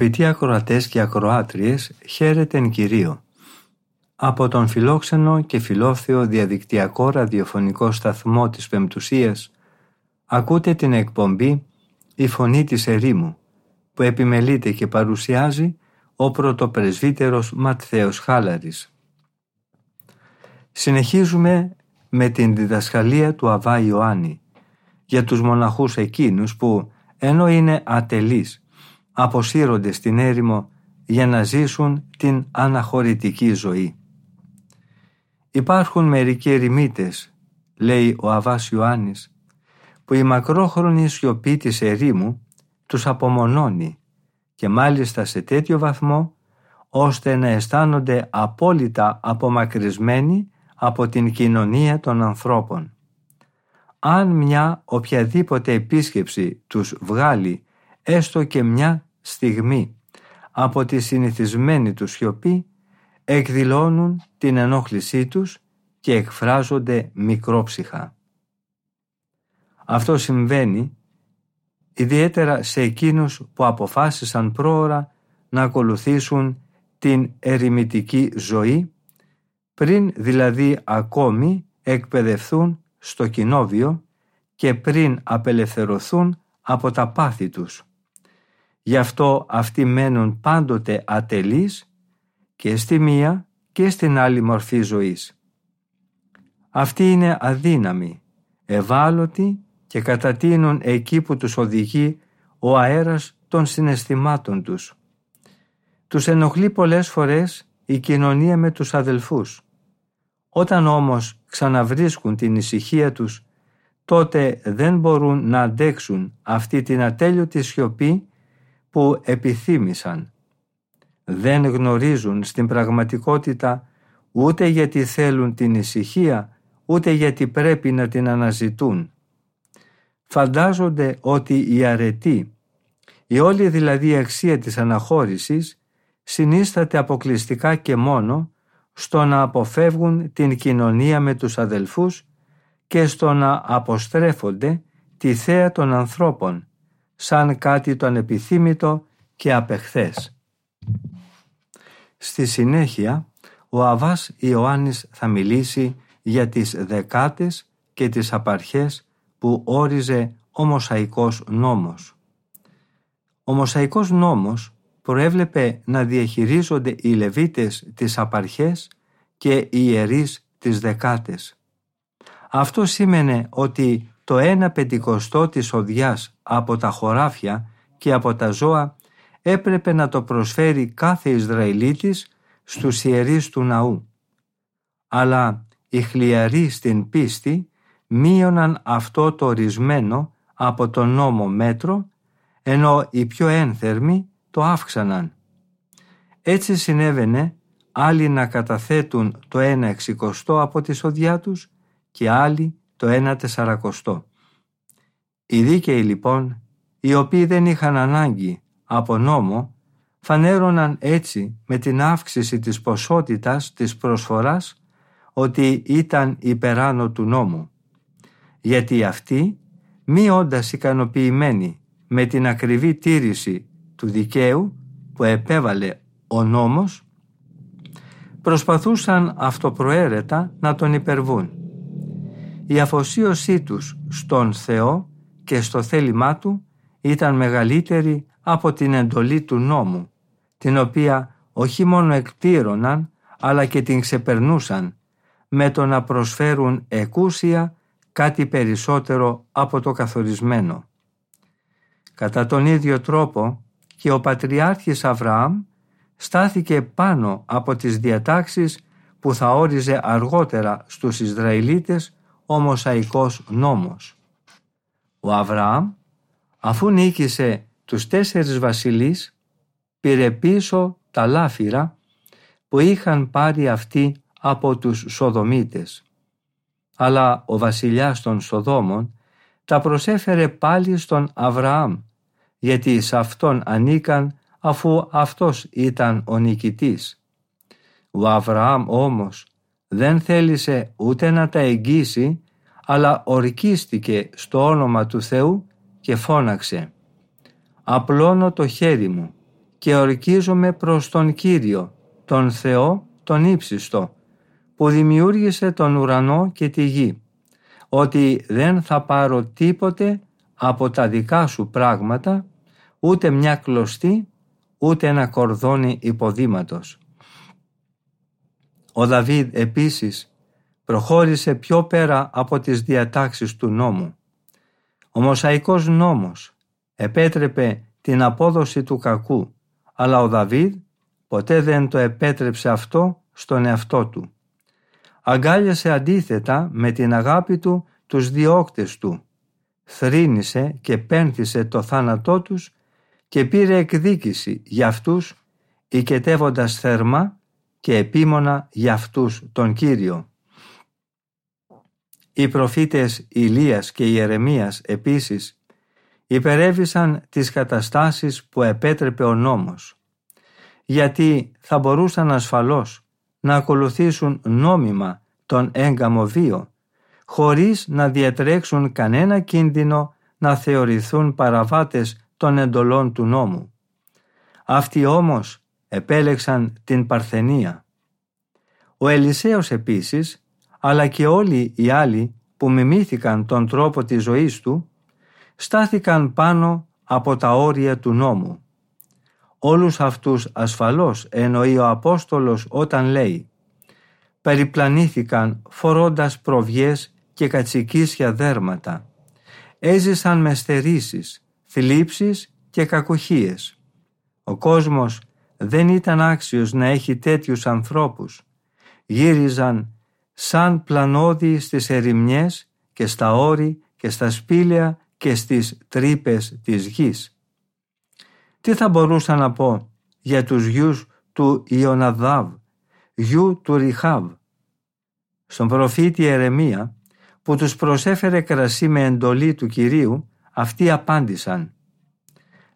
Αγαπητοί ακροατές και ακροάτριες, χαίρετε εν Κυρίω. Από τον φιλόξενο και φιλόθεο διαδικτυακό ραδιοφωνικό σταθμό της Πεμπτουσίας ακούτε την εκπομπή «Η Φωνή της Ερήμου» που επιμελείται και παρουσιάζει ο πρωτοπρεσβύτερος Ματθαίος Χάλαρης. Συνεχίζουμε με την διδασκαλία του Αβά Ιωάννη για τους μοναχούς εκείνους που ενώ είναι ατελείς αποσύρονται στην έρημο για να ζήσουν την αναχωρητική ζωή. Υπάρχουν μερικοί ερημίτες, λέει ο Αβάς Ιωάννης, που η μακρόχρονη σιωπή της ερήμου τους απομονώνει και μάλιστα σε τέτοιο βαθμό ώστε να αισθάνονται απόλυτα απομακρυσμένοι από την κοινωνία των ανθρώπων. Αν μια οποιαδήποτε επίσκεψη τους βγάλει έστω και μια στιγμή από τη συνηθισμένη του σιωπή εκδηλώνουν την ενόχλησή τους και εκφράζονται μικρόψυχα. Αυτό συμβαίνει ιδιαίτερα σε εκείνους που αποφάσισαν πρόωρα να ακολουθήσουν την ερημητική ζωή πριν δηλαδή ακόμη εκπαιδευθούν στο κοινόβιο και πριν απελευθερωθούν από τα πάθη τους. Γι' αυτό αυτοί μένουν πάντοτε ατελείς και στη μία και στην άλλη μορφή ζωής. Αυτοί είναι αδύναμοι, ευάλωτοι και κατατείνουν εκεί που τους οδηγεί ο αέρας των συναισθημάτων τους. Τους ενοχλεί πολλές φορές η κοινωνία με τους αδελφούς. Όταν όμως ξαναβρίσκουν την ησυχία τους, τότε δεν μπορούν να αντέξουν αυτή την ατέλειωτη σιωπή που επιθύμησαν. Δεν γνωρίζουν στην πραγματικότητα ούτε γιατί θέλουν την ησυχία, ούτε γιατί πρέπει να την αναζητούν. Φαντάζονται ότι η αρετή, η όλη δηλαδή αξία της αναχώρησης, συνίσταται αποκλειστικά και μόνο στο να αποφεύγουν την κοινωνία με τους αδελφούς και στο να αποστρέφονται τη θέα των ανθρώπων σαν κάτι το ανεπιθύμητο και απεχθές. Στη συνέχεια, ο Αβάς Ιωάννης θα μιλήσει για τις δεκάτες και τις απαρχές που όριζε ο Μοσαϊκός νόμος. Ο Μοσαϊκός νόμος προέβλεπε να διαχειρίζονται οι Λεβίτες τις απαρχές και οι ιερείς τις δεκάτες. Αυτό σήμαινε ότι το ένα πεντηκοστό της οδιάς από τα χωράφια και από τα ζώα έπρεπε να το προσφέρει κάθε Ισραηλίτης στους ιερείς του ναού. Αλλά οι χλιαροί στην πίστη μείωναν αυτό το ορισμένο από τον νόμο μέτρο, ενώ οι πιο ένθερμοι το αύξαναν. Έτσι συνέβαινε άλλοι να καταθέτουν το ένα εξικοστό από τη σοδιά τους και άλλοι το ένα τεσσαρακοστό. Οι δίκαιοι λοιπόν, οι οποίοι δεν είχαν ανάγκη από νόμο, φανέρωναν έτσι με την αύξηση της ποσότητας της προσφοράς ότι ήταν υπεράνω του νόμου. Γιατί αυτοί, μη όντας ικανοποιημένοι με την ακριβή τήρηση του δικαίου που επέβαλε ο νόμος, προσπαθούσαν αυτοπροαίρετα να τον υπερβούν η αφοσίωσή τους στον Θεό και στο θέλημά Του ήταν μεγαλύτερη από την εντολή του νόμου, την οποία όχι μόνο εκπλήρωναν, αλλά και την ξεπερνούσαν, με το να προσφέρουν εκούσια κάτι περισσότερο από το καθορισμένο. Κατά τον ίδιο τρόπο και ο Πατριάρχης Αβραάμ στάθηκε πάνω από τις διατάξεις που θα όριζε αργότερα στους Ισραηλίτες ο Μωσαϊκός νόμος. Ο Αβραάμ, αφού νίκησε τους τέσσερις βασιλείς πήρε πίσω τα λάφυρα που είχαν πάρει αυτοί από τους Σοδομίτες. Αλλά ο βασιλιάς των Σοδόμων τα προσέφερε πάλι στον Αβραάμ, γιατί σε αυτόν ανήκαν αφού αυτός ήταν ο νικητής. Ο Αβραάμ όμως δεν θέλησε ούτε να τα εγγύσει, αλλά ορκίστηκε στο όνομα του Θεού και φώναξε «Απλώνω το χέρι μου και ορκίζομαι προς τον Κύριο, τον Θεό, τον ύψιστο, που δημιούργησε τον ουρανό και τη γη, ότι δεν θα πάρω τίποτε από τα δικά σου πράγματα, ούτε μια κλωστή, ούτε ένα κορδόνι υποδήματος. Ο Δαβίδ επίσης προχώρησε πιο πέρα από τις διατάξεις του νόμου. Ο Μοσαϊκός νόμος επέτρεπε την απόδοση του κακού, αλλά ο Δαβίδ ποτέ δεν το επέτρεψε αυτό στον εαυτό του. Αγκάλιασε αντίθετα με την αγάπη του τους διώκτες του, θρήνησε και πένθησε το θάνατό τους και πήρε εκδίκηση για αυτούς οικετεύοντας θερμά και επίμονα για αυτούς τον Κύριο. Οι προφήτες Ηλίας και Ιερεμίας επίσης υπερέβησαν τις καταστάσεις που επέτρεπε ο νόμος, γιατί θα μπορούσαν ασφαλώς να ακολουθήσουν νόμιμα τον έγκαμο βίο, χωρίς να διατρέξουν κανένα κίνδυνο να θεωρηθούν παραβάτες των εντολών του νόμου. Αυτοί όμως επέλεξαν την Παρθενία. Ο Ελισέος επίσης, αλλά και όλοι οι άλλοι που μιμήθηκαν τον τρόπο της ζωής του, στάθηκαν πάνω από τα όρια του νόμου. Όλους αυτούς ασφαλώς εννοεί ο Απόστολος όταν λέει «Περιπλανήθηκαν φορώντας προβιές και κατσικίσια δέρματα. Έζησαν με στερήσεις, θλίψεις και κακοχίες. Ο κόσμος δεν ήταν άξιος να έχει τέτοιους ανθρώπους. Γύριζαν σαν πλανόδι στις ερημιές και στα όρη και στα σπήλαια και στις τρύπες της γης. Τι θα μπορούσα να πω για τους γιους του Ιωναδάβ, γιου του Ριχάβ. Στον προφήτη Ερεμία που τους προσέφερε κρασί με εντολή του Κυρίου, αυτοί απάντησαν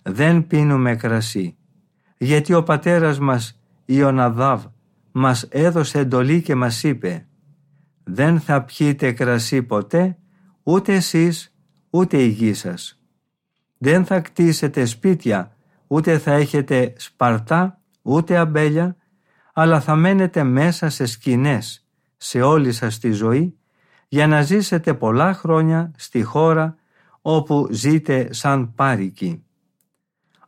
«Δεν πίνουμε κρασί, γιατί ο πατέρας μας Ιωναδάβ μας έδωσε εντολή και μας είπε «Δεν θα πιείτε κρασί ποτέ, ούτε εσείς, ούτε η γη σας. Δεν θα κτίσετε σπίτια, ούτε θα έχετε σπαρτά, ούτε αμπέλια, αλλά θα μένετε μέσα σε σκηνές, σε όλη σας τη ζωή, για να ζήσετε πολλά χρόνια στη χώρα όπου ζείτε σαν πάρικοι.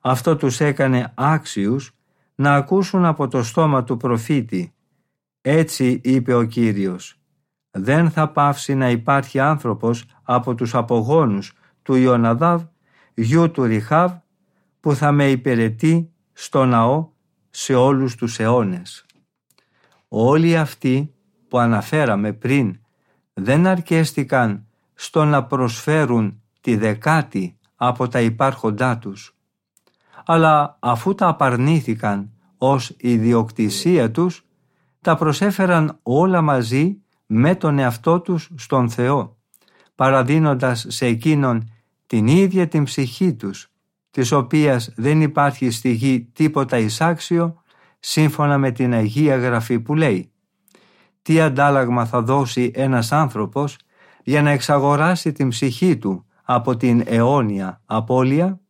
Αυτό τους έκανε άξιους να ακούσουν από το στόμα του προφήτη. Έτσι είπε ο Κύριος. Δεν θα πάυσει να υπάρχει άνθρωπος από τους απογόνους του Ιωναδάβ, γιου του Ριχάβ, που θα με υπηρετεί στο ναό σε όλους τους αιώνες. Όλοι αυτοί που αναφέραμε πριν δεν αρκέστηκαν στο να προσφέρουν τη δεκάτη από τα υπάρχοντά τους αλλά αφού τα απαρνήθηκαν ως ιδιοκτησία τους, τα προσέφεραν όλα μαζί με τον εαυτό τους στον Θεό, παραδίνοντας σε Εκείνον την ίδια την ψυχή τους, της οποίας δεν υπάρχει στη γη τίποτα εισάξιο, σύμφωνα με την Αγία Γραφή που λέει «Τι αντάλλαγμα θα δώσει ένας άνθρωπος για να εξαγοράσει την ψυχή του από την αιώνια απώλεια»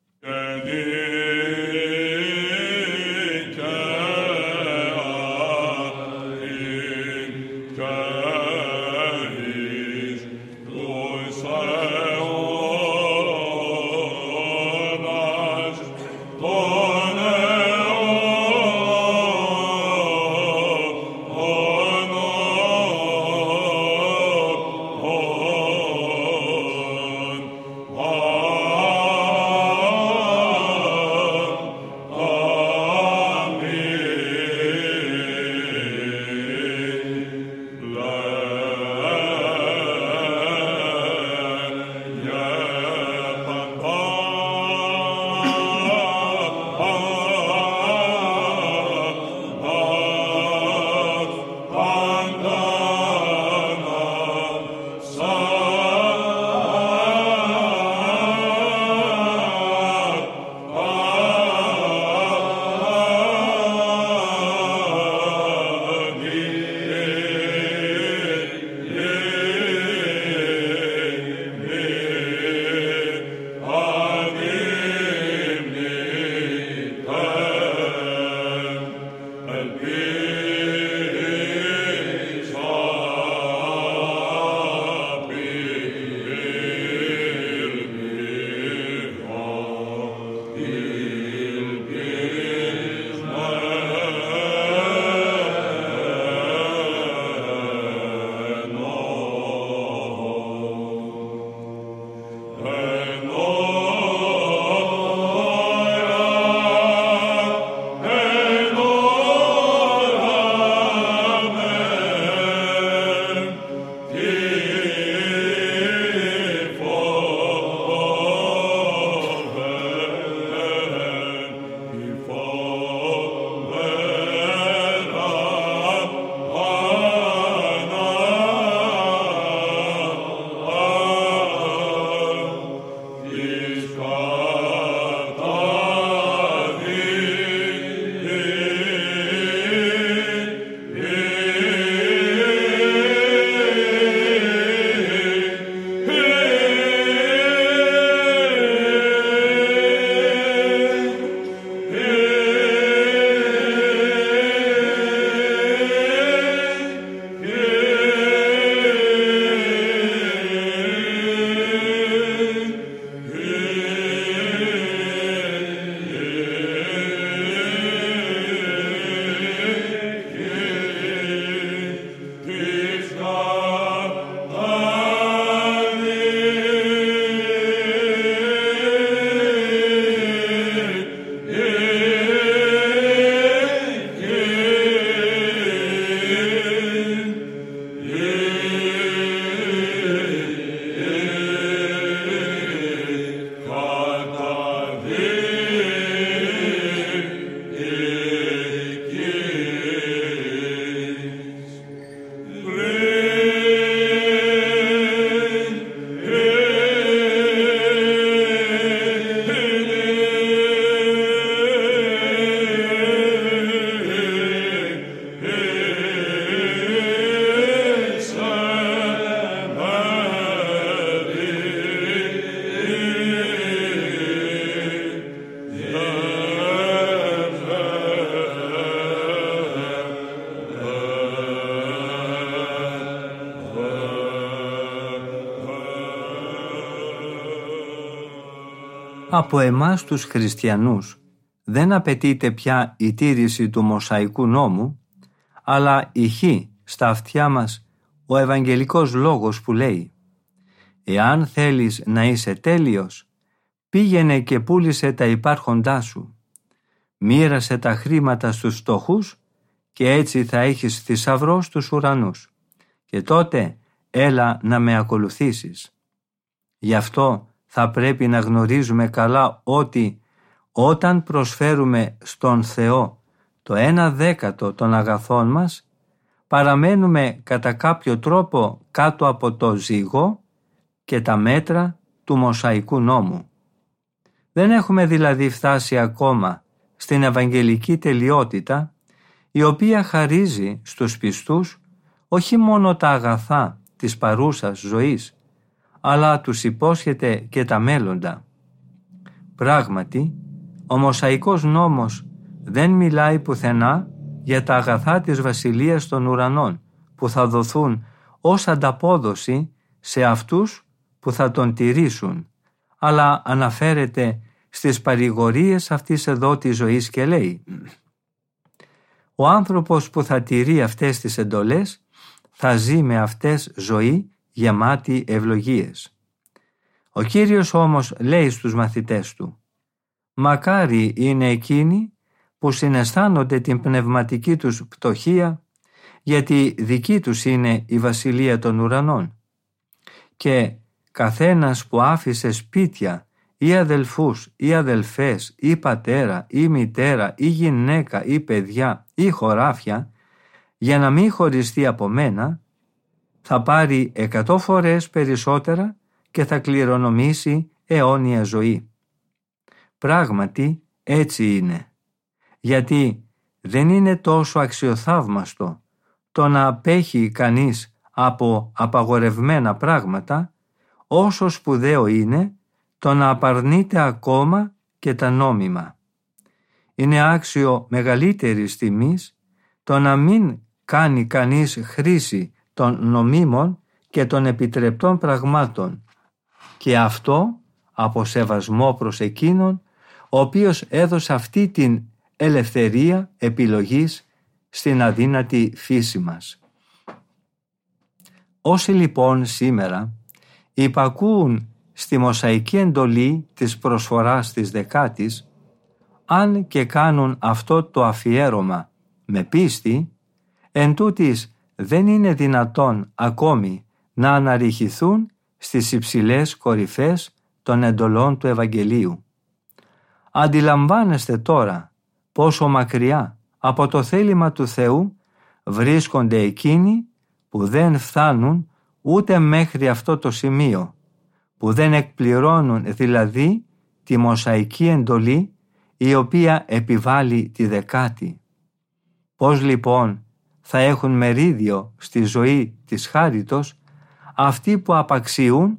Από εμάς τους χριστιανούς. Δεν απαιτείται πια η τήρηση του Μωσαϊκού νόμου, αλλά ηχεί στα αυτιά μας ο Ευαγγελικός Λόγος που λέει «Εάν θέλεις να είσαι τέλειος, πήγαινε και πούλησε τα υπάρχοντά σου, μοίρασε τα χρήματα στους στοχούς και έτσι θα έχεις θησαυρό στους ουρανούς. Και τότε έλα να με ακολουθήσεις». Γι' αυτό θα πρέπει να γνωρίζουμε καλά ότι όταν προσφέρουμε στον Θεό το ένα δέκατο των αγαθών μας, παραμένουμε κατά κάποιο τρόπο κάτω από το ζύγο και τα μέτρα του Μωσαϊκού νόμου. Δεν έχουμε δηλαδή φτάσει ακόμα στην Ευαγγελική τελειότητα η οποία χαρίζει στους πιστούς όχι μόνο τα αγαθά της παρούσας ζωής αλλά τους υπόσχεται και τα μέλλοντα. Πράγματι, ο Μωσαϊκός νόμος δεν μιλάει πουθενά για τα αγαθά της Βασιλείας των Ουρανών που θα δοθούν ως ανταπόδοση σε αυτούς που θα τον τηρήσουν, αλλά αναφέρεται στις παρηγορίες αυτής εδώ της ζωής και λέει «Ο άνθρωπος που θα τηρεί αυτές τις εντολές θα ζει με αυτές ζωή γεμάτη ευλογίες. Ο Κύριος όμως λέει στους μαθητές του «Μακάρι είναι εκείνοι που συναισθάνονται την πνευματική τους πτωχία γιατί δική τους είναι η βασιλεία των ουρανών και καθένας που άφησε σπίτια ή αδελφούς ή αδελφές ή πατέρα ή μητέρα ή γυναίκα ή παιδιά ή χωράφια για να μην χωριστεί από μένα θα πάρει εκατό φορές περισσότερα και θα κληρονομήσει αιώνια ζωή. Πράγματι έτσι είναι, γιατί δεν είναι τόσο αξιοθαύμαστο το να απέχει κανείς από απαγορευμένα πράγματα, όσο σπουδαίο είναι το να απαρνείται ακόμα και τα νόμιμα. Είναι άξιο μεγαλύτερης τιμής το να μην κάνει κανείς χρήση των νομίμων και των επιτρεπτών πραγμάτων και αυτό από σεβασμό προς εκείνον ο οποίος έδωσε αυτή την ελευθερία επιλογής στην αδύνατη φύση μας. Όσοι λοιπόν σήμερα υπακούουν στη μοσαϊκή εντολή της προσφοράς της δεκάτης, αν και κάνουν αυτό το αφιέρωμα με πίστη, εν δεν είναι δυνατόν ακόμη να αναρριχηθούν στις υψηλές κορυφές των εντολών του Ευαγγελίου. Αντιλαμβάνεστε τώρα πόσο μακριά από το θέλημα του Θεού βρίσκονται εκείνοι που δεν φτάνουν ούτε μέχρι αυτό το σημείο, που δεν εκπληρώνουν δηλαδή τη μοσαϊκή εντολή η οποία επιβάλλει τη δεκάτη. Πώς λοιπόν θα έχουν μερίδιο στη ζωή της χάριτος αυτοί που απαξιούν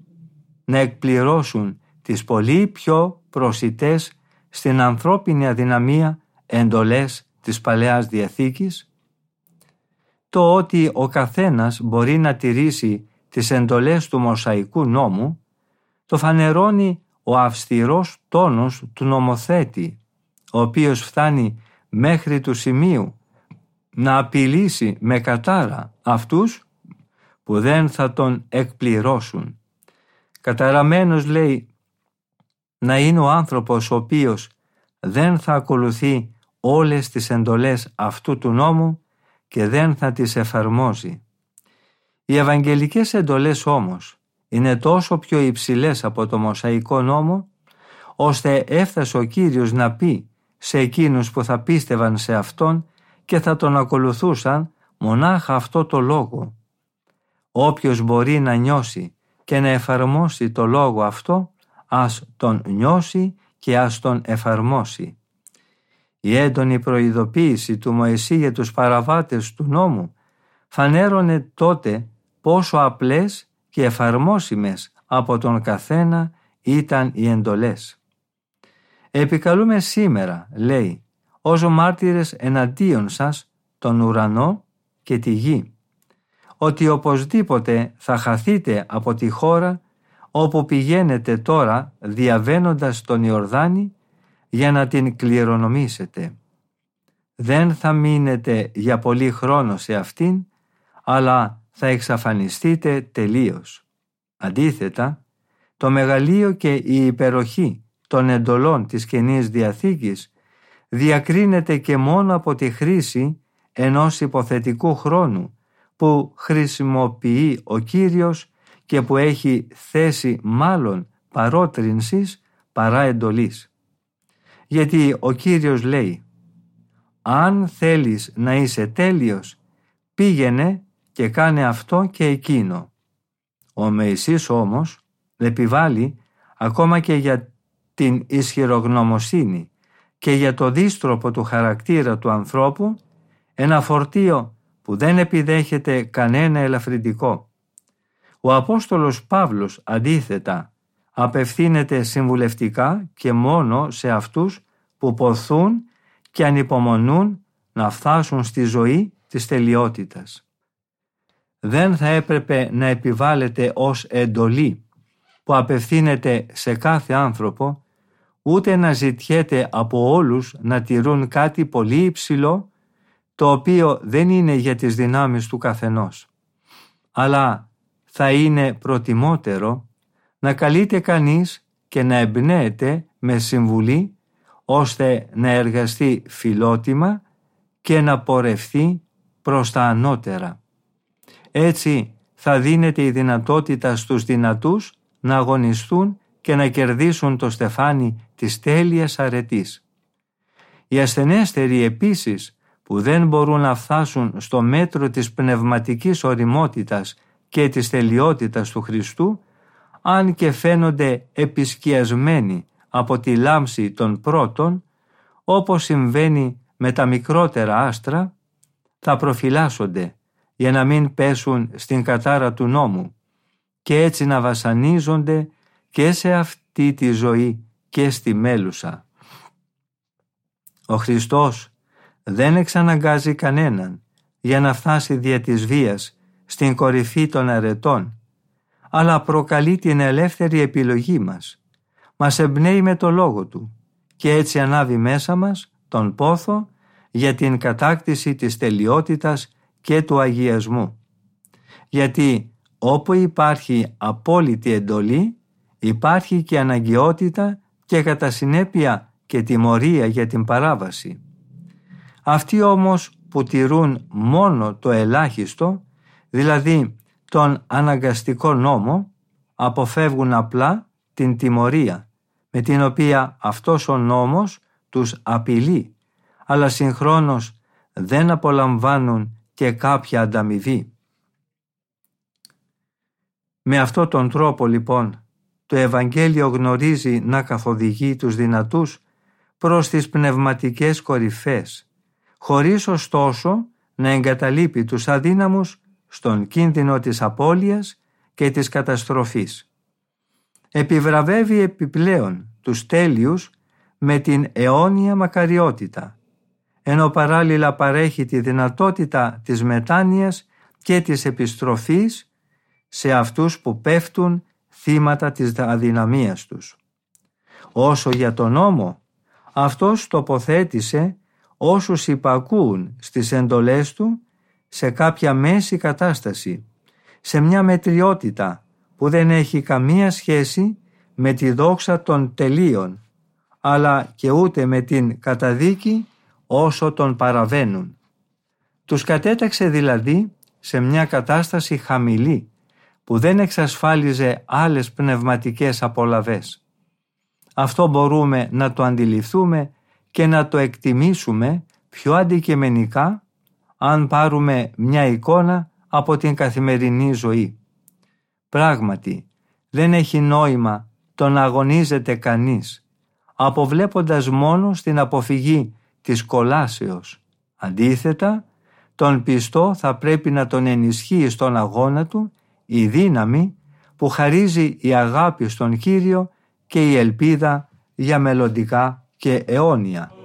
να εκπληρώσουν τις πολύ πιο προσιτές στην ανθρώπινη αδυναμία εντολές της Παλαιάς Διαθήκης, το ότι ο καθένας μπορεί να τηρήσει τις εντολές του Μοσαϊκού νόμου, το φανερώνει ο αυστηρός τόνος του νομοθέτη, ο οποίος φτάνει μέχρι του σημείου να απειλήσει με κατάρα αυτούς που δεν θα τον εκπληρώσουν. Καταραμένος λέει να είναι ο άνθρωπος ο οποίος δεν θα ακολουθεί όλες τις εντολές αυτού του νόμου και δεν θα τις εφαρμόζει. Οι Ευαγγελικές εντολές όμως είναι τόσο πιο υψηλές από το Μοσαϊκό νόμο ώστε έφτασε ο Κύριος να πει σε εκείνους που θα πίστευαν σε Αυτόν και θα τον ακολουθούσαν μονάχα αυτό το λόγο. Όποιος μπορεί να νιώσει και να εφαρμόσει το λόγο αυτό, ας τον νιώσει και ας τον εφαρμόσει. Η έντονη προειδοποίηση του Μωυσή για τους παραβάτες του νόμου φανέρωνε τότε πόσο απλές και εφαρμόσιμες από τον καθένα ήταν οι εντολές. Επικαλούμε σήμερα, λέει, ως μάρτυρες εναντίον σας τον ουρανό και τη γη, ότι οπωσδήποτε θα χαθείτε από τη χώρα όπου πηγαίνετε τώρα διαβαίνοντας τον Ιορδάνη για να την κληρονομήσετε. Δεν θα μείνετε για πολύ χρόνο σε αυτήν, αλλά θα εξαφανιστείτε τελείως. Αντίθετα, το μεγαλείο και η υπεροχή των εντολών της Καινής Διαθήκης διακρίνεται και μόνο από τη χρήση ενός υποθετικού χρόνου που χρησιμοποιεί ο Κύριος και που έχει θέση μάλλον παρότρινσης παρά εντολής. Γιατί ο Κύριος λέει «Αν θέλεις να είσαι τέλειος, πήγαινε και κάνε αυτό και εκείνο». Ο Μεϊσής όμως επιβάλλει ακόμα και για την ισχυρογνωμοσύνη και για το δίστροπο του χαρακτήρα του ανθρώπου ένα φορτίο που δεν επιδέχεται κανένα ελαφρυντικό. Ο Απόστολος Παύλος αντίθετα απευθύνεται συμβουλευτικά και μόνο σε αυτούς που ποθούν και ανυπομονούν να φτάσουν στη ζωή της τελειότητας. Δεν θα έπρεπε να επιβάλλεται ως εντολή που απευθύνεται σε κάθε άνθρωπο ούτε να ζητιέται από όλους να τηρούν κάτι πολύ υψηλό το οποίο δεν είναι για τις δυνάμεις του καθενός. Αλλά θα είναι προτιμότερο να καλείται κανείς και να εμπνέεται με συμβουλή ώστε να εργαστεί φιλότιμα και να πορευθεί προς τα ανώτερα. Έτσι θα δίνεται η δυνατότητα στους δυνατούς να αγωνιστούν και να κερδίσουν το στεφάνι της τέλειας αρετής. Οι ασθενέστεροι επίσης που δεν μπορούν να φτάσουν στο μέτρο της πνευματικής οριμότητας και της τελειότητας του Χριστού, αν και φαίνονται επισκιασμένοι από τη λάμψη των πρώτων, όπως συμβαίνει με τα μικρότερα άστρα, θα προφυλάσσονται για να μην πέσουν στην κατάρα του νόμου και έτσι να βασανίζονται και σε αυτή τη ζωή και στη μέλουσα. Ο Χριστός δεν εξαναγκάζει κανέναν για να φτάσει δια της βίας στην κορυφή των αρετών, αλλά προκαλεί την ελεύθερη επιλογή μας. Μας εμπνέει με το λόγο Του και έτσι ανάβει μέσα μας τον πόθο για την κατάκτηση της τελειότητας και του αγιασμού. Γιατί όπου υπάρχει απόλυτη εντολή υπάρχει και αναγκαιότητα και κατά συνέπεια και τιμωρία για την παράβαση. Αυτοί όμως που τηρούν μόνο το ελάχιστο, δηλαδή τον αναγκαστικό νόμο, αποφεύγουν απλά την τιμωρία, με την οποία αυτός ο νόμος τους απειλεί, αλλά συγχρόνως δεν απολαμβάνουν και κάποια ανταμοιβή. Με αυτόν τον τρόπο λοιπόν το Ευαγγέλιο γνωρίζει να καθοδηγεί τους δυνατούς προς τις πνευματικές κορυφές, χωρίς ωστόσο να εγκαταλείπει τους αδύναμους στον κίνδυνο της απώλειας και της καταστροφής. Επιβραβεύει επιπλέον τους τέλειους με την αιώνια μακαριότητα, ενώ παράλληλα παρέχει τη δυνατότητα της μετάνοιας και της επιστροφής σε αυτούς που πέφτουν θύματα της αδυναμίας τους. Όσο για τον νόμο, αυτός τοποθέτησε όσους υπακούν στις εντολές του σε κάποια μέση κατάσταση, σε μια μετριότητα που δεν έχει καμία σχέση με τη δόξα των τελείων, αλλά και ούτε με την καταδίκη όσο τον παραβαίνουν. Τους κατέταξε δηλαδή σε μια κατάσταση χαμηλή, που δεν εξασφάλιζε άλλες πνευματικές απολαβές. Αυτό μπορούμε να το αντιληφθούμε και να το εκτιμήσουμε πιο αντικειμενικά αν πάρουμε μια εικόνα από την καθημερινή ζωή. Πράγματι, δεν έχει νόημα το να αγωνίζεται κανείς, αποβλέποντας μόνο στην αποφυγή της κολάσεως. Αντίθετα, τον πιστό θα πρέπει να τον ενισχύει στον αγώνα του η δύναμη που χαρίζει η αγάπη στον Κύριο και η ελπίδα για μελλοντικά και αιώνια.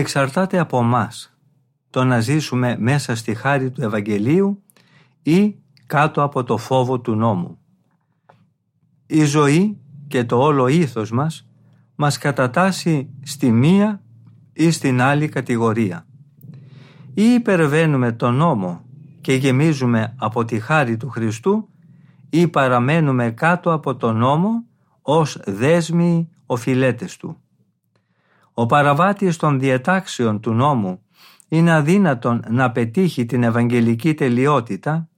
Εξαρτάται από μας το να ζήσουμε μέσα στη χάρη του Ευαγγελίου ή κάτω από το φόβο του νόμου. Η ζωή και το όλο ήθος μας μας κατατάσσει στη μία ή στην άλλη κατηγορία. Ή υπερβαίνουμε τον νόμο και γεμίζουμε από τη χάρη του Χριστού ή παραμένουμε κάτω από τον νόμο ως δέσμοι οφειλέτες του. Ο παραβάτης των διατάξεων του νόμου είναι αδύνατον να πετύχει την Ευαγγελική τελειότητα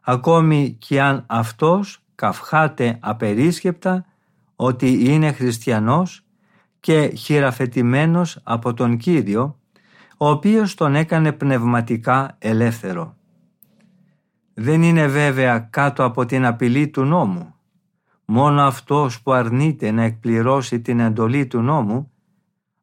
ακόμη και αν αυτός καυχάται απερίσκεπτα ότι είναι χριστιανός και χειραφετημένος από τον Κύριο, ο οποίος τον έκανε πνευματικά ελεύθερο. Δεν είναι βέβαια κάτω από την απειλή του νόμου. Μόνο αυτός που αρνείται να εκπληρώσει την εντολή του νόμου,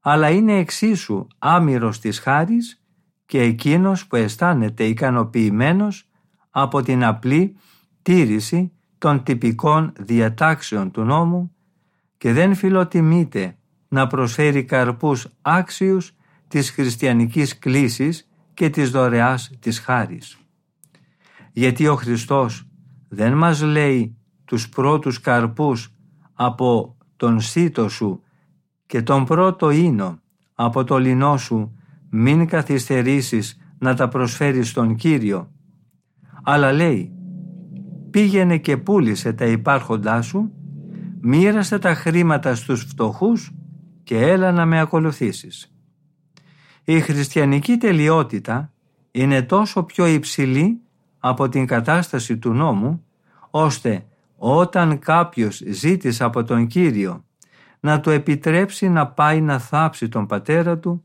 αλλά είναι εξίσου άμυρος της χάρης και εκείνος που αισθάνεται ικανοποιημένος από την απλή τήρηση των τυπικών διατάξεων του νόμου και δεν φιλοτιμείται να προσφέρει καρπούς άξιους της χριστιανικής κλίσης και της δωρεάς της χάρης. Γιατί ο Χριστός δεν μας λέει τους πρώτους καρπούς από τον σύτο σου και τον πρώτο ίνο από το λινό σου μην καθυστερήσεις να τα προσφέρεις στον Κύριο. Αλλά λέει πήγαινε και πούλησε τα υπάρχοντά σου, μοίρασε τα χρήματα στους φτωχούς και έλα να με ακολουθήσεις. Η χριστιανική τελειότητα είναι τόσο πιο υψηλή από την κατάσταση του νόμου, ώστε όταν κάποιος ζήτησε από τον Κύριο να του επιτρέψει να πάει να θάψει τον πατέρα του,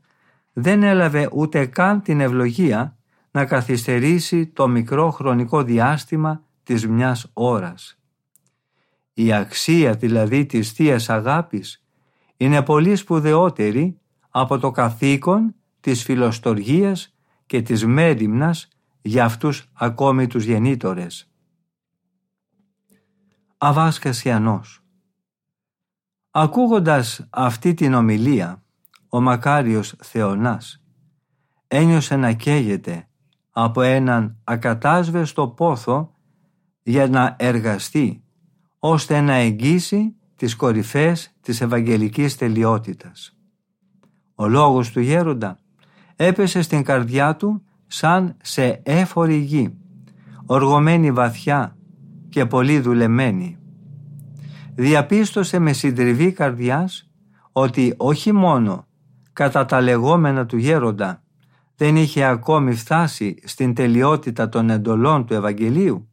δεν έλαβε ούτε καν την ευλογία να καθυστερήσει το μικρό χρονικό διάστημα της μιας ώρας. Η αξία δηλαδή της θείας Αγάπης είναι πολύ σπουδαιότερη από το καθήκον της φιλοστοργίας και της μέριμνας για αυτούς ακόμη τους γεννήτορες. Αβάς Κασιανός Ακούγοντας αυτή την ομιλία, ο μακάριος Θεονάς ένιωσε να καίγεται από έναν ακατάσβεστο πόθο για να εργαστεί ώστε να εγγύσει τις κορυφές της Ευαγγελικής τελειότητας. Ο λόγος του γέροντα έπεσε στην καρδιά του σαν σε έφορη γη, οργωμένη βαθιά και πολύ δουλεμένη. Διαπίστωσε με συντριβή καρδιάς ότι όχι μόνο κατά τα λεγόμενα του γέροντα δεν είχε ακόμη φτάσει στην τελειότητα των εντολών του Ευαγγελίου,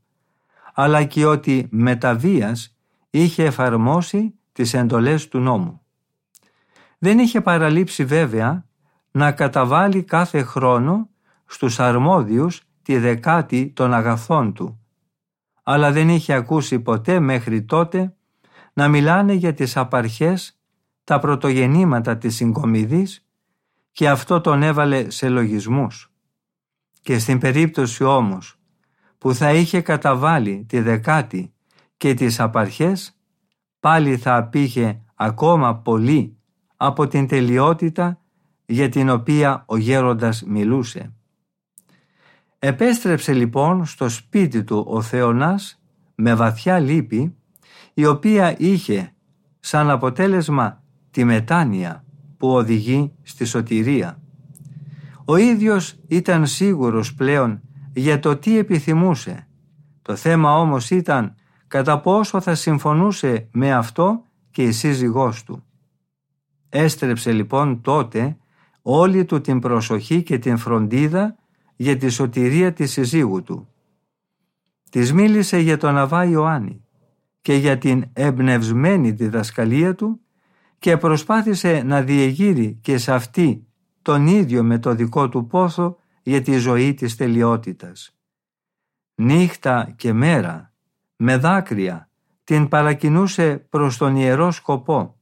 αλλά και ότι με τα βίας είχε εφαρμόσει τις εντολές του νόμου. Δεν είχε παραλείψει βέβαια να καταβάλει κάθε χρόνο στους αρμόδιους τη δεκάτη των αγαθών του, αλλά δεν είχε ακούσει ποτέ μέχρι τότε να μιλάνε για τις απαρχές, τα πρωτογενήματα της συγκομιδής και αυτό τον έβαλε σε λογισμούς. Και στην περίπτωση όμως που θα είχε καταβάλει τη δεκάτη και τις απαρχές, πάλι θα απήχε ακόμα πολύ από την τελειότητα για την οποία ο γέροντας μιλούσε. Επέστρεψε λοιπόν στο σπίτι του ο Θεονάς με βαθιά λύπη, η οποία είχε σαν αποτέλεσμα τη μετάνοια που οδηγεί στη σωτηρία. Ο ίδιος ήταν σίγουρος πλέον για το τι επιθυμούσε. Το θέμα όμως ήταν κατά πόσο θα συμφωνούσε με αυτό και η σύζυγός του. Έστρεψε λοιπόν τότε όλη του την προσοχή και την φροντίδα για τη σωτηρία της συζύγου του. Της μίλησε για τον Αβά Ιωάννη και για την εμπνευσμένη διδασκαλία του και προσπάθησε να διεγείρει και σε αυτή τον ίδιο με το δικό του πόθο για τη ζωή της τελειότητας. νύχτα και μέρα, με δάκρυα, την παρακινούσε προς τον ιερό σκοπό,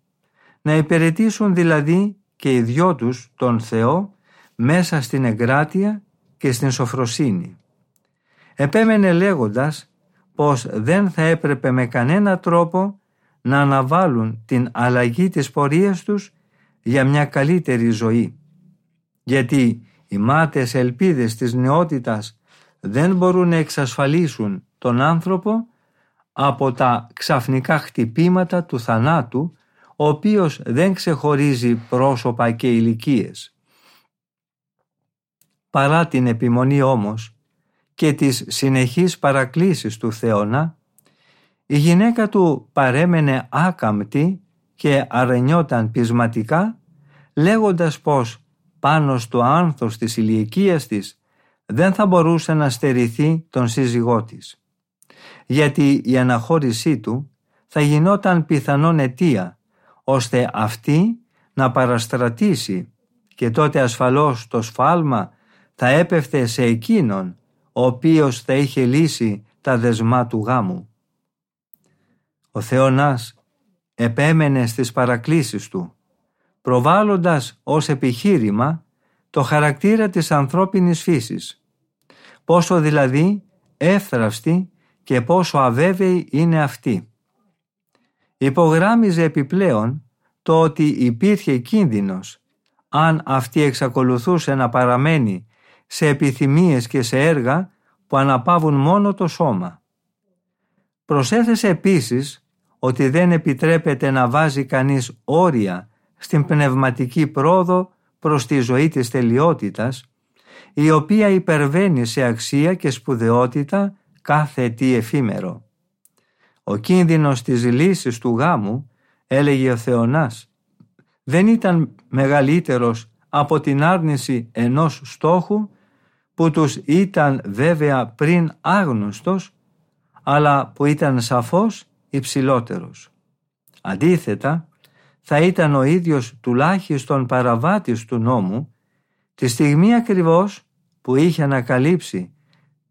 να υπηρετήσουν δηλαδή και οι δυο τους τον Θεό μέσα στην εγκράτεια και στην σοφροσύνη. Επέμενε λέγοντας πως δεν θα έπρεπε με κανένα τρόπο να αναβάλουν την αλλαγή της πορείας τους για μια καλύτερη ζωή. Γιατί οι μάτες ελπίδες της νεότητας δεν μπορούν να εξασφαλίσουν τον άνθρωπο από τα ξαφνικά χτυπήματα του θανάτου, ο οποίος δεν ξεχωρίζει πρόσωπα και ηλικίες. Παρά την επιμονή όμως και τις συνεχείς παρακλήσεις του Θεώνα, η γυναίκα του παρέμενε άκαμπτη και αρενιόταν πεισματικά, λέγοντας πως πάνω στο άνθος της ηλικίας της δεν θα μπορούσε να στερηθεί τον σύζυγό της. Γιατί η αναχώρησή του θα γινόταν πιθανόν αιτία, ώστε αυτή να παραστρατήσει και τότε ασφαλώς το σφάλμα θα έπεφτε σε εκείνον, ο οποίος θα είχε λύσει τα δεσμά του γάμου. Ο Θεόνας επέμενε στις παρακλήσεις του, προβάλλοντας ως επιχείρημα το χαρακτήρα της ανθρώπινης φύσης, πόσο δηλαδή εύθραυστη και πόσο αβέβαιη είναι αυτή. Υπογράμμιζε επιπλέον το ότι υπήρχε κίνδυνος αν αυτή εξακολουθούσε να παραμένει σε επιθυμίες και σε έργα που αναπαύουν μόνο το σώμα. Προσέθεσε επίσης ότι δεν επιτρέπεται να βάζει κανείς όρια στην πνευματική πρόοδο προς τη ζωή της τελειότητας, η οποία υπερβαίνει σε αξία και σπουδαιότητα κάθε τι εφήμερο. Ο κίνδυνος της λύσης του γάμου, έλεγε ο Θεονάς, δεν ήταν μεγαλύτερος από την άρνηση ενός στόχου που τους ήταν βέβαια πριν άγνωστος, αλλά που ήταν σαφώς υψηλότερος. Αντίθετα, θα ήταν ο ίδιος τουλάχιστον παραβάτης του νόμου, τη στιγμή ακριβώς που είχε ανακαλύψει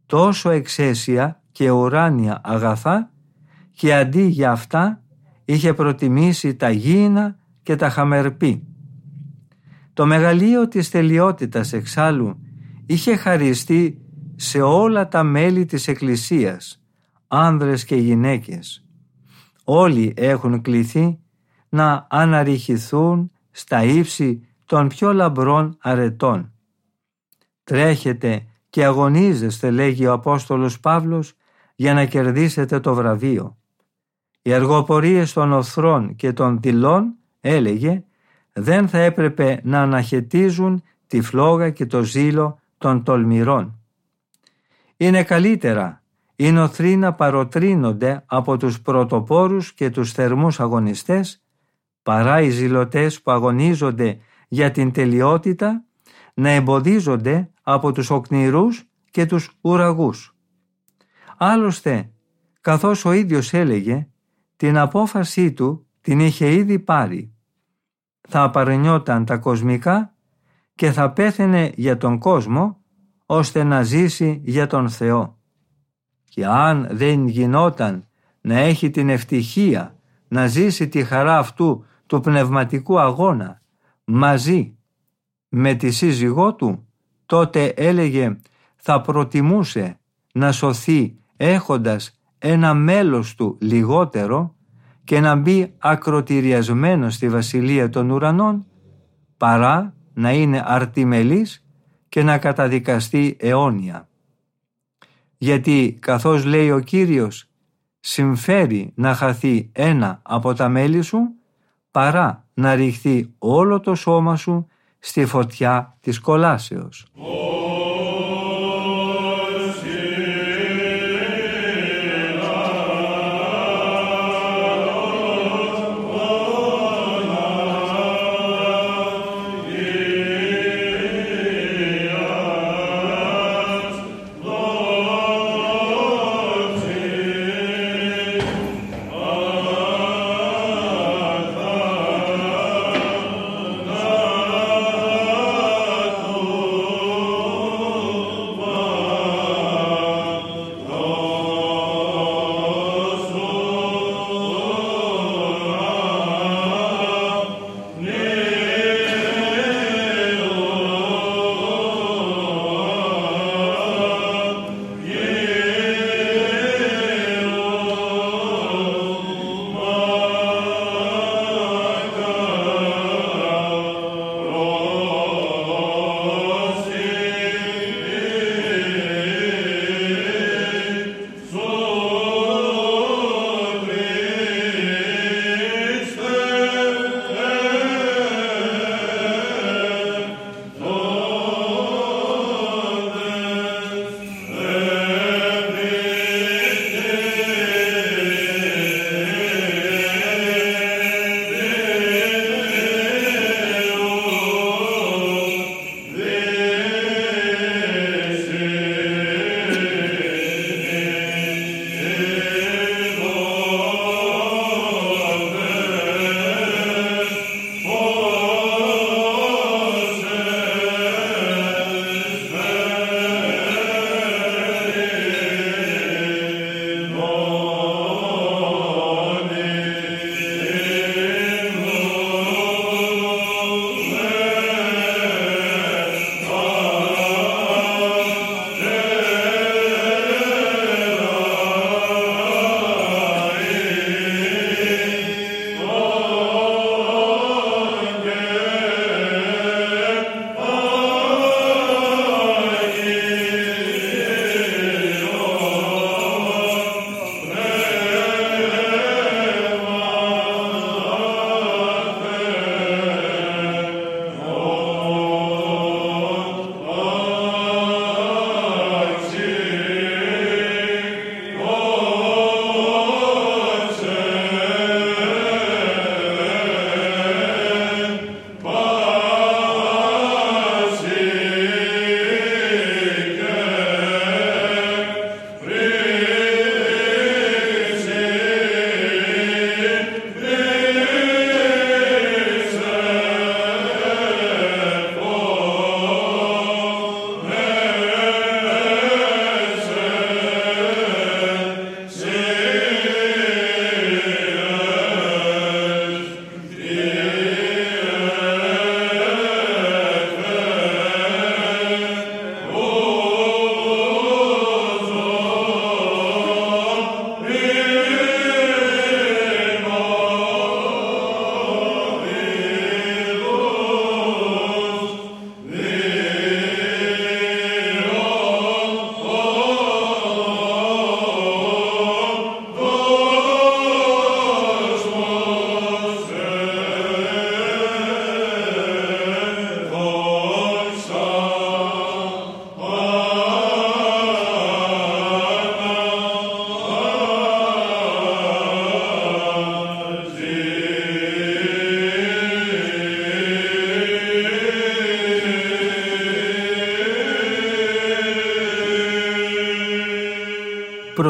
τόσο εξαίσια και ουράνια αγαθά και αντί για αυτά είχε προτιμήσει τα γήινα και τα χαμερπή. Το μεγαλείο της τελειότητας εξάλλου είχε χαριστεί σε όλα τα μέλη της Εκκλησίας, άνδρες και γυναίκες. Όλοι έχουν κληθεί να αναρριχηθούν στα ύψη των πιο λαμπρών αρετών. Τρέχετε και αγωνίζεστε, λέγει ο Απόστολος Παύλος, για να κερδίσετε το βραβείο. Οι αργοπορίες των οθρών και των δηλών, έλεγε, δεν θα έπρεπε να αναχαιτίζουν τη φλόγα και το ζήλο των τολμηρών. Είναι καλύτερα οι νοθροί να παροτρύνονται από τους πρωτοπόρους και τους θερμούς αγωνιστές παρά οι ζηλωτές που αγωνίζονται για την τελειότητα να εμποδίζονται από τους οκνηρούς και τους ουραγούς. Άλλωστε, καθώς ο ίδιος έλεγε, την απόφασή του την είχε ήδη πάρει. Θα απαρνιόταν τα κοσμικά και θα πέθαινε για τον κόσμο ώστε να ζήσει για τον Θεό. Και αν δεν γινόταν να έχει την ευτυχία να ζήσει τη χαρά αυτού του πνευματικού αγώνα μαζί με τη σύζυγό του, τότε έλεγε θα προτιμούσε να σωθεί έχοντας ένα μέλος του λιγότερο και να μπει ακροτηριασμένος στη βασιλεία των ουρανών παρά να είναι αρτιμελής και να καταδικαστεί αιώνια. Γιατί καθώς λέει ο Κύριος συμφέρει να χαθεί ένα από τα μέλη σου παρά να ρηχθεί όλο το σώμα σου στη φωτιά της κολάσεως.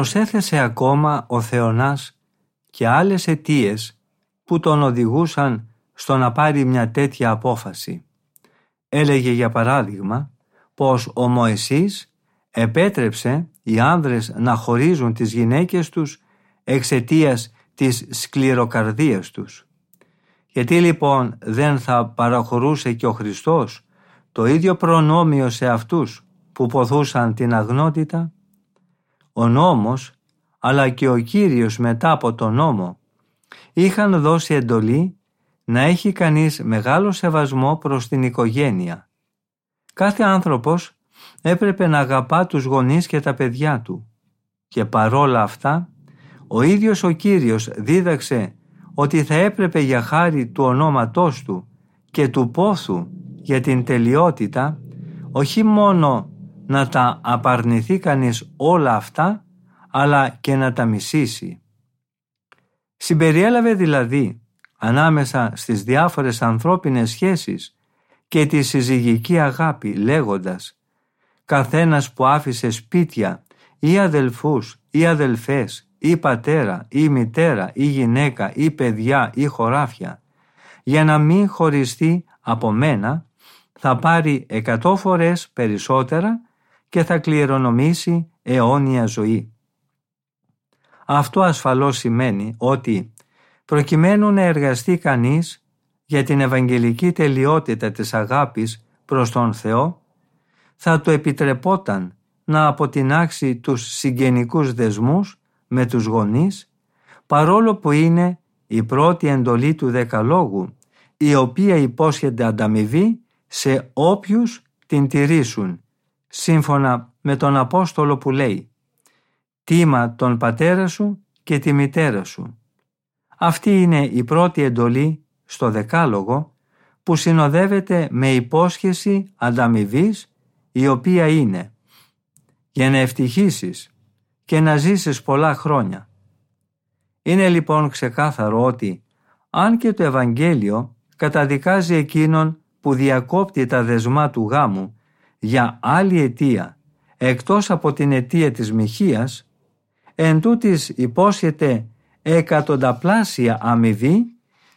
Προσέθεσε ακόμα ο Θεονάς και άλλες αιτίες που τον οδηγούσαν στο να πάρει μια τέτοια απόφαση. Έλεγε για παράδειγμα πως ο Μωυσής επέτρεψε οι άνδρες να χωρίζουν τις γυναίκες τους εξαιτίας της σκληροκαρδίας τους. Γιατί λοιπόν δεν θα παραχωρούσε και ο Χριστός το ίδιο προνόμιο σε αυτούς που ποθούσαν την αγνότητα; Ο νόμος αλλά και ο Κύριος μετά από τον νόμο είχαν δώσει εντολή να έχει κανείς μεγάλο σεβασμό προς την οικογένεια. Κάθε άνθρωπος έπρεπε να αγαπά τους γονείς και τα παιδιά του και παρόλα αυτά ο ίδιος ο Κύριος δίδαξε ότι θα έπρεπε για χάρη του ονόματός του και του πόθου για την τελειότητα όχι μόνο να τα απαρνηθεί κανείς όλα αυτά αλλά και να τα μισήσει. Συμπεριέλαβε δηλαδή ανάμεσα στις διάφορες ανθρώπινες σχέσεις και τη συζυγική αγάπη λέγοντας «Καθένας που άφησε σπίτια ή αδελφούς ή αδελφές ή πατέρα ή μητέρα ή γυναίκα ή παιδιά ή χωράφια για να μην χωριστεί από μένα θα πάρει εκατό φορές περισσότερα και θα κληρονομήσει αιώνια ζωή. Αυτό ασφαλώς σημαίνει ότι προκειμένου να εργαστεί κανείς για την ευαγγελική τελειότητα της αγάπης προς τον Θεό θα του επιτρεπόταν να αποτινάξει τους συγγενικούς δεσμούς με τους γονείς παρόλο που είναι η πρώτη εντολή του Δεκαλόγου η οποία υπόσχεται ανταμοιβή σε όποιους την τηρήσουν σύμφωνα με τον Απόστολο που λέει «Τίμα τον πατέρα σου και τη μητέρα σου». Αυτή είναι η πρώτη εντολή στο Δεκάλογο που συνοδεύεται με υπόσχεση ανταμοιβής η οποία είναι «Για να ευτυχήσεις και να ζήσεις πολλά χρόνια». Είναι λοιπόν ξεκάθαρο ότι αν και το Ευαγγέλιο καταδικάζει εκείνον που διακόπτει τα δεσμά του γάμου για άλλη αιτία εκτός από την αιτία της μοιχείας, εν τούτης υπόσχεται εκατονταπλάσια αμοιβή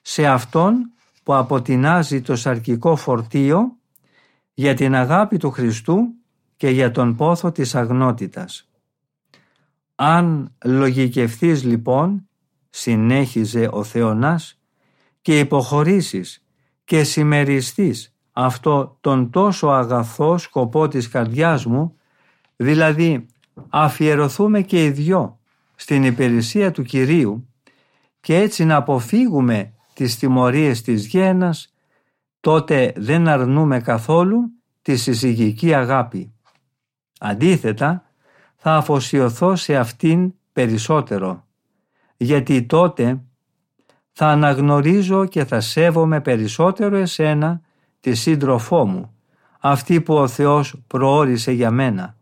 σε αυτόν που αποτινάζει το σαρκικό φορτίο για την αγάπη του Χριστού και για τον πόθο της αγνότητας. Αν λογικευθείς λοιπόν, συνέχιζε ο Θεονάς, και υποχωρήσεις και συμμεριστείς αυτό τον τόσο αγαθό σκοπό της καρδιάς μου, δηλαδή αφιερωθούμε και οι δυο στην υπηρεσία του Κυρίου και έτσι να αποφύγουμε τις τιμωρίες της γένας, τότε δεν αρνούμε καθόλου τη συζυγική αγάπη. Αντίθετα, θα αφοσιωθώ σε αυτήν περισσότερο, γιατί τότε θα αναγνωρίζω και θα σέβομαι περισσότερο εσένα, τη σύντροφό μου, αυτή που ο Θεός προόρισε για μένα.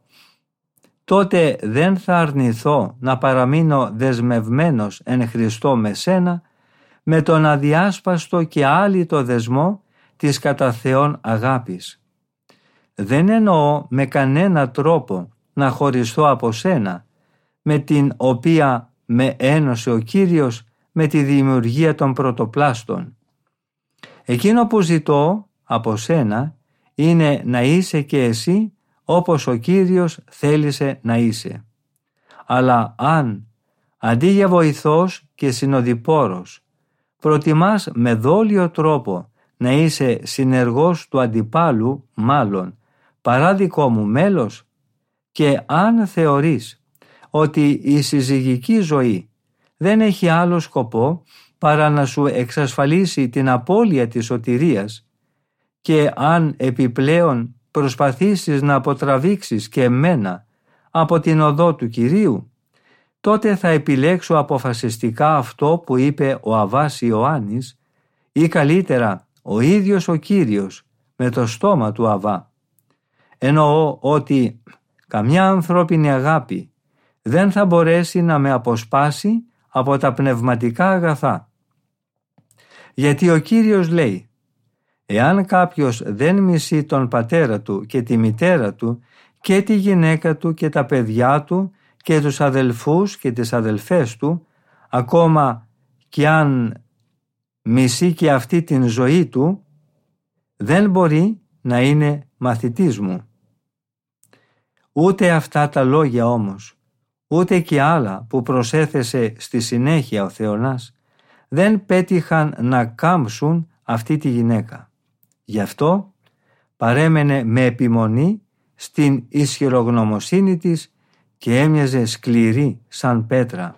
Τότε δεν θα αρνηθώ να παραμείνω δεσμευμένος εν Χριστώ με σένα, με τον αδιάσπαστο και άλυτο δεσμό της κατά Θεόν αγάπης. Δεν εννοώ με κανένα τρόπο να χωριστώ από σένα, με την οποία με ένωσε ο Κύριος με τη δημιουργία των πρωτοπλάστων. Εκείνο που ζητώ από σένα είναι να είσαι και εσύ όπως ο Κύριος θέλησε να είσαι. Αλλά αν αντί για βοηθός και συνοδοιπόρος προτιμάς με δόλιο τρόπο να είσαι συνεργός του αντιπάλου μάλλον παρά δικό μου μέλος και αν θεωρείς ότι η συζυγική ζωή δεν έχει άλλο σκοπό παρά να σου εξασφαλίσει την απώλεια της σωτηρίας και αν επιπλέον προσπαθήσεις να αποτραβήξεις και εμένα από την οδό του Κυρίου, τότε θα επιλέξω αποφασιστικά αυτό που είπε ο Αβάς Ιωάννης ή καλύτερα ο ίδιος ο Κύριος με το στόμα του Αβά. Εννοώ ότι καμιά ανθρώπινη αγάπη δεν θα μπορέσει να με αποσπάσει από τα πνευματικά αγαθά. Γιατί ο Κύριος λέει «Εάν κάποιος δεν μισεί τον πατέρα του και τη μητέρα του και τη γυναίκα του και τα παιδιά του και τους αδελφούς και τις αδελφές του, ακόμα κι αν μισεί και αυτή την ζωή του, δεν μπορεί να είναι μαθητής μου. Ούτε αυτά τα λόγια όμως, ούτε και άλλα που προσέθεσε στη συνέχεια ο Θεονάς, δεν πέτυχαν να κάμψουν αυτή τη γυναίκα. Γι' αυτό παρέμενε με επιμονή στην ισχυρογνωμοσύνη της και έμοιαζε σκληρή σαν πέτρα.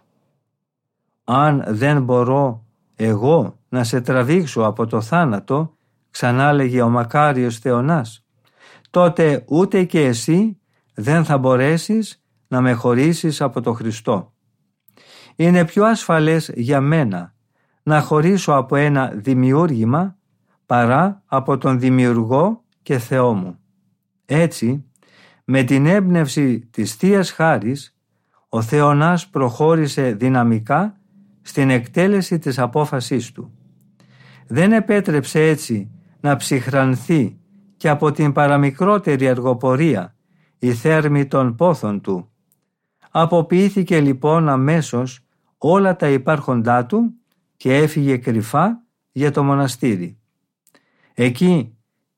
«Αν δεν μπορώ εγώ να σε τραβήξω από το θάνατο», ξανά λέγε ο μακάριος Θεονάς, «τότε ούτε και εσύ δεν θα μπορέσεις να με χωρίσεις από το Χριστό. Είναι πιο ασφαλές για μένα να χωρίσω από ένα δημιούργημα παρά από τον δημιουργό και Θεό μου. Έτσι, με την έμπνευση της θείας Χάρης, ο Θεονάς προχώρησε δυναμικά στην εκτέλεση της απόφασής του. Δεν επέτρεψε έτσι να ψυχρανθεί και από την παραμικρότερη αργοπορία η θέρμη των πόθων του. Αποποιήθηκε λοιπόν αμέσως όλα τα υπάρχοντά του και έφυγε κρυφά για το μοναστήρι. Εκεί,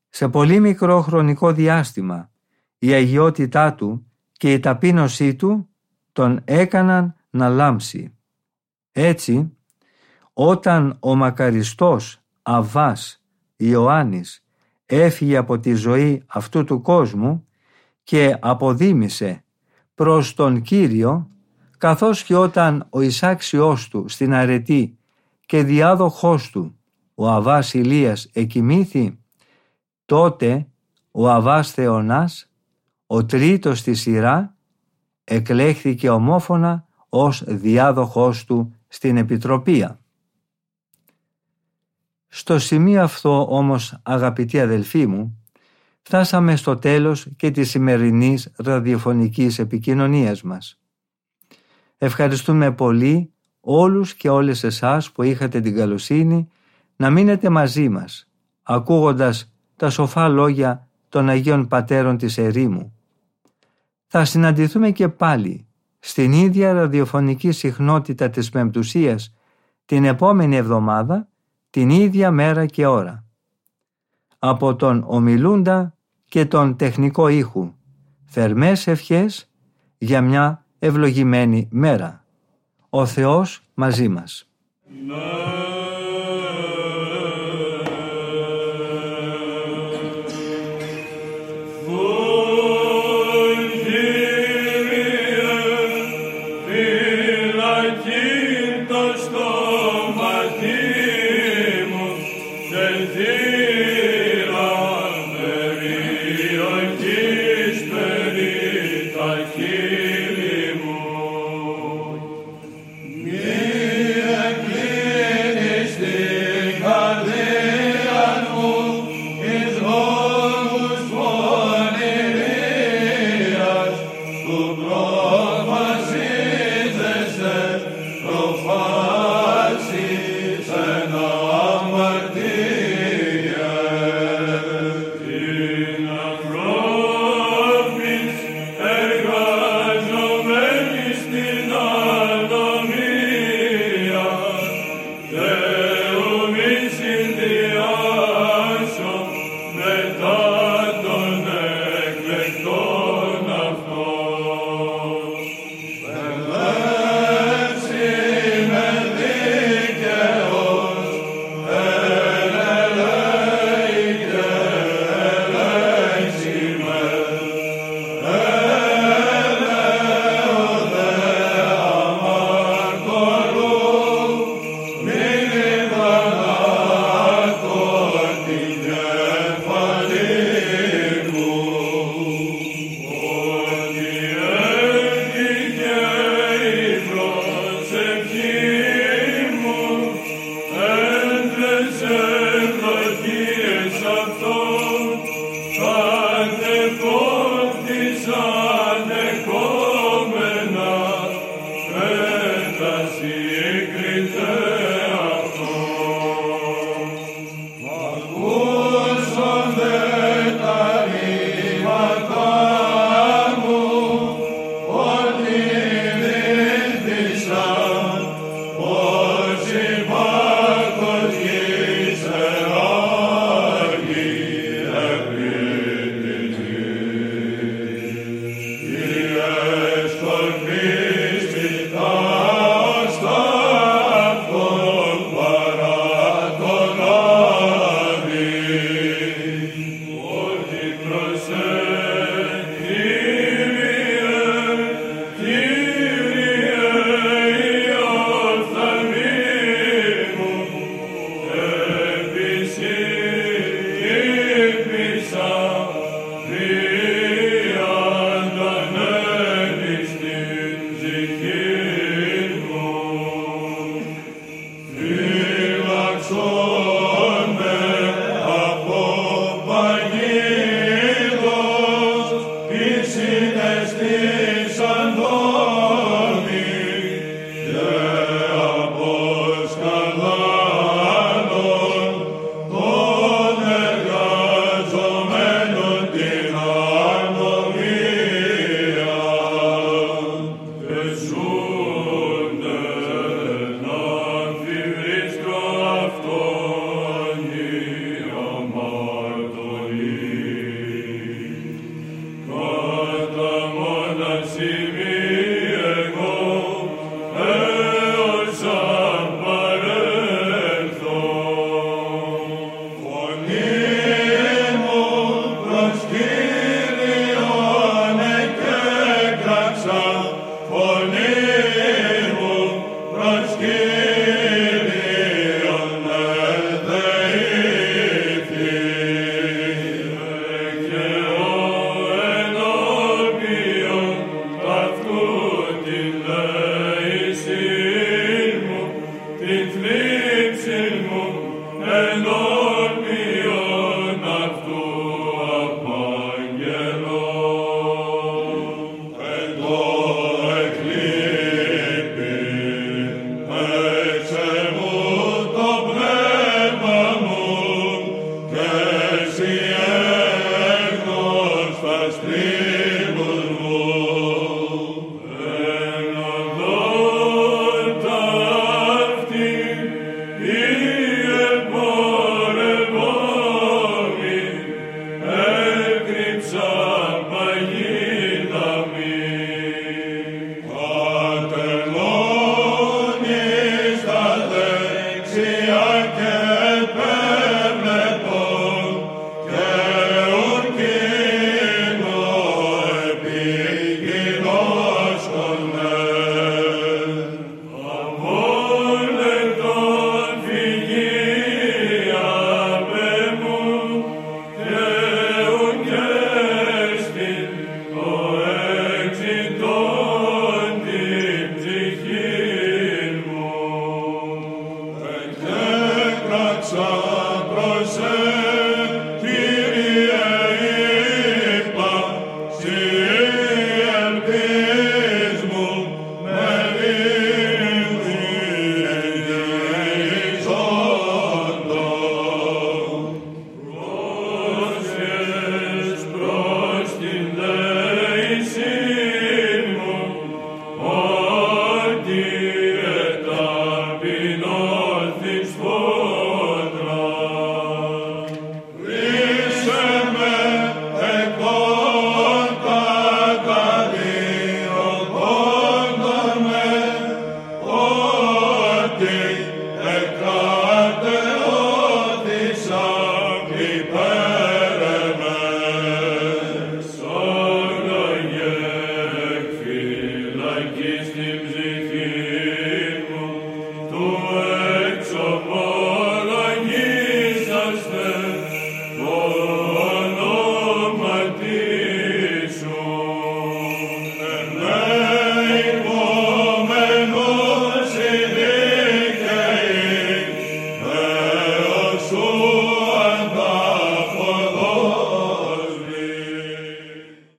σε πολύ μικρό χρονικό διάστημα, η αγιότητά του και η ταπείνωσή του τον έκαναν να λάμψει. Έτσι, όταν ο μακαριστός Αβάς Ιωάννης έφυγε από τη ζωή αυτού του κόσμου και αποδίμησε προς τον Κύριο, καθώς και όταν ο εισάξιός του στην αρετή και διάδοχός του, ο Αβάς Ηλίας, εκοιμήθη, τότε ο Αβάς Θεονάς ο τρίτος στη σειρά εκλέχθηκε ομόφωνα ως διάδοχός του στην Επιτροπία. Στο σημείο αυτό όμως αγαπητοί αδελφοί μου φτάσαμε στο τέλος και της σημερινής ραδιοφωνικής επικοινωνίας μας. Ευχαριστούμε πολύ όλους και όλες εσάς που είχατε την καλοσύνη να μείνετε μαζί μας ακούγοντας τα σοφά λόγια των Αγίων Πατέρων της Ερήμου θα συναντηθούμε και πάλι στην ίδια ραδιοφωνική συχνότητα της Πεμπτουσίας την επόμενη εβδομάδα, την ίδια μέρα και ώρα. Από τον ομιλούντα και τον τεχνικό ήχου, θερμές ευχές για μια ευλογημένη μέρα. Ο Θεός μαζί μας.